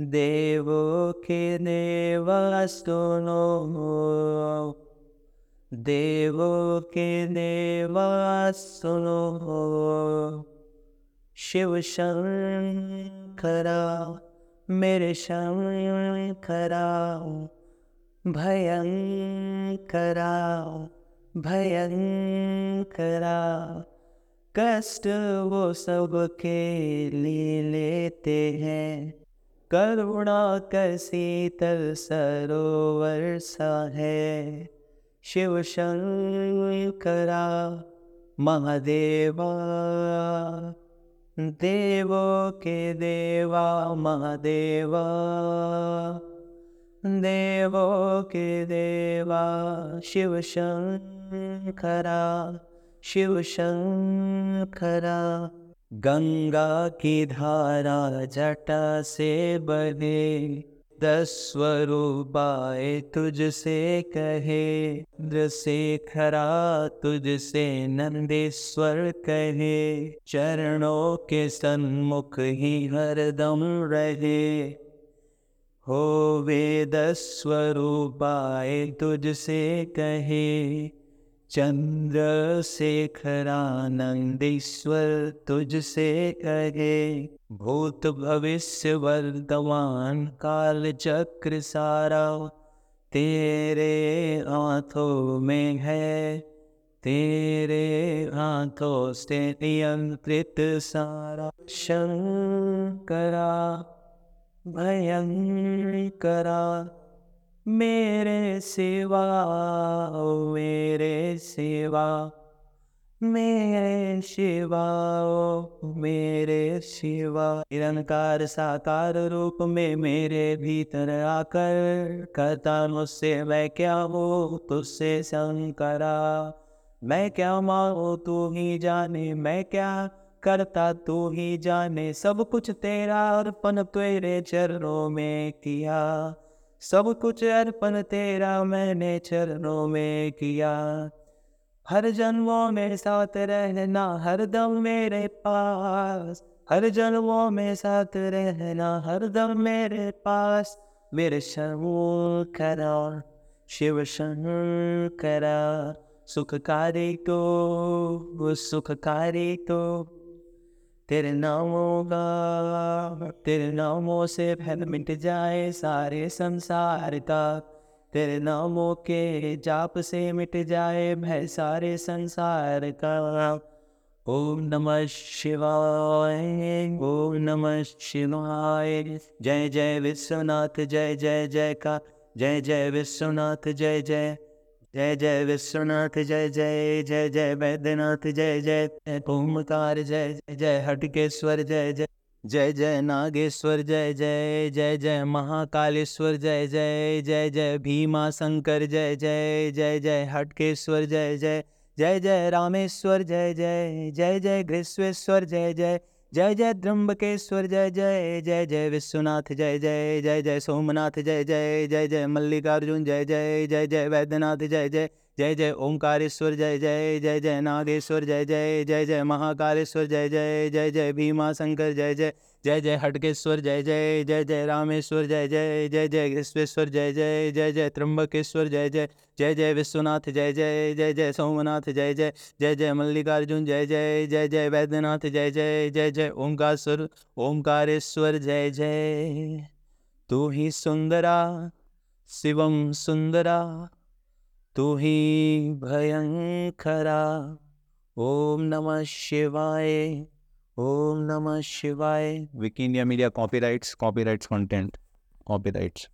देवो के देवा सुनो देवो के देवा सुनो शिव शंकरा मेरे शंकरा भयंकरा भयंकरा, कष्ट वो सबके लिए लेते हैं। करुणा सरोवर सा है शिव शंकरा महादेवा देवो के देवा महादेवा देवो के देवा शिव शंकरा शिव शंकरा गंगा की धारा जटा से बहे दस स्वरूपाए तुझसे कहे इंद्र से खरा तुझसे नंदेश्वर कहे, चरणों के सन्मुख ही हरदम रहे। हो वेद स्वरूपाए तुझसे कहे चंद्र शेखरानंदीश्वर तुझसे कहे, भूत भविष्य वर्तमान काल चक्र सारा तेरे हाथों में है, तेरे हाथों से नियंत्रित सारा शंकरा, भयंकरा मेरे सिवा, ओ मेरे सिवा, मेरे शिवा ओ मेरे शिवा निरंकार साकार रूप में मेरे भीतर आकर कहता मुझसे, मैं क्या हूँ तुझसे शंकरा? मैं क्या मांगू तू ही जाने, मैं क्या करता तू ही जाने? सब कुछ तेरा, अर्पण तेरे चरणों में किया। सब कुछ अर्पण तेरा मैंने चरणों में किया। हर जन्मों में साथ रहना, हर दम मेरे पास। हर जन्मों में साथ रहना, हर दम मेरे पास। मेरे करा, शिव करा। सुखकारी तो सुखकारी तो। तेरे नामों का, तेरे नामों से फैल मिट जाए सारे संसार का तेरे नामों के जाप से मिट जाए भय सारे संसार का ओम नमः शिवाय, ओम नमः शिवाय। जय जय विश्वनाथ, जय जय जय का जय जय विश्वनाथ, जय जय जय जय विश्वनाथ जय जय जय जय वैद्यनाथ जय जय ओमकार जय जय जय हटकेश्वर जय जय जय जय नागेश्वर जय जय जय जय महाकालेश्वर जय जय जय जय भीमा शंकर जय जय जय जय हटकेश्वर जय जय जय जय रामेश्वर जय जय जय जय ग्रीश्वेश्वर जय जय जय जय त्र्यंबकेश्वर, जय जय जय जय विश्वनाथ, जय जय जय जय सोमनाथ, जय जय जय जय मल्लिकार्जुन, जय जय जय जय वैद्यनाथ, जय जय। जय जय ओंकारेश्वर जय जय जय जय नागेश्वर जय जय जय जय महाकालेश्वर जय जय जय जय भीमा शंकर जय जय जय जय हटकेश्वर जय जय जय जय रामेश्वर जय जय जय जय घृष्वेश्वर जय जय जय जय त्र्यंबकेश्वर जय जय जय जय विश्वनाथ जय जय जय जय सोमनाथ जय जय जय जय मल्लिकार्जुन जय जय जय जय वैद्यनाथ जय जय जय जय ओंकार ओंकारेश्वर जय जय तू ही सुंदरा शिवम सुंदरा तू ही भयंकरा। ओम नमः शिवाय, ओम नमः शिवाय। Wiki India Media copyrights copyrights content, copyrights.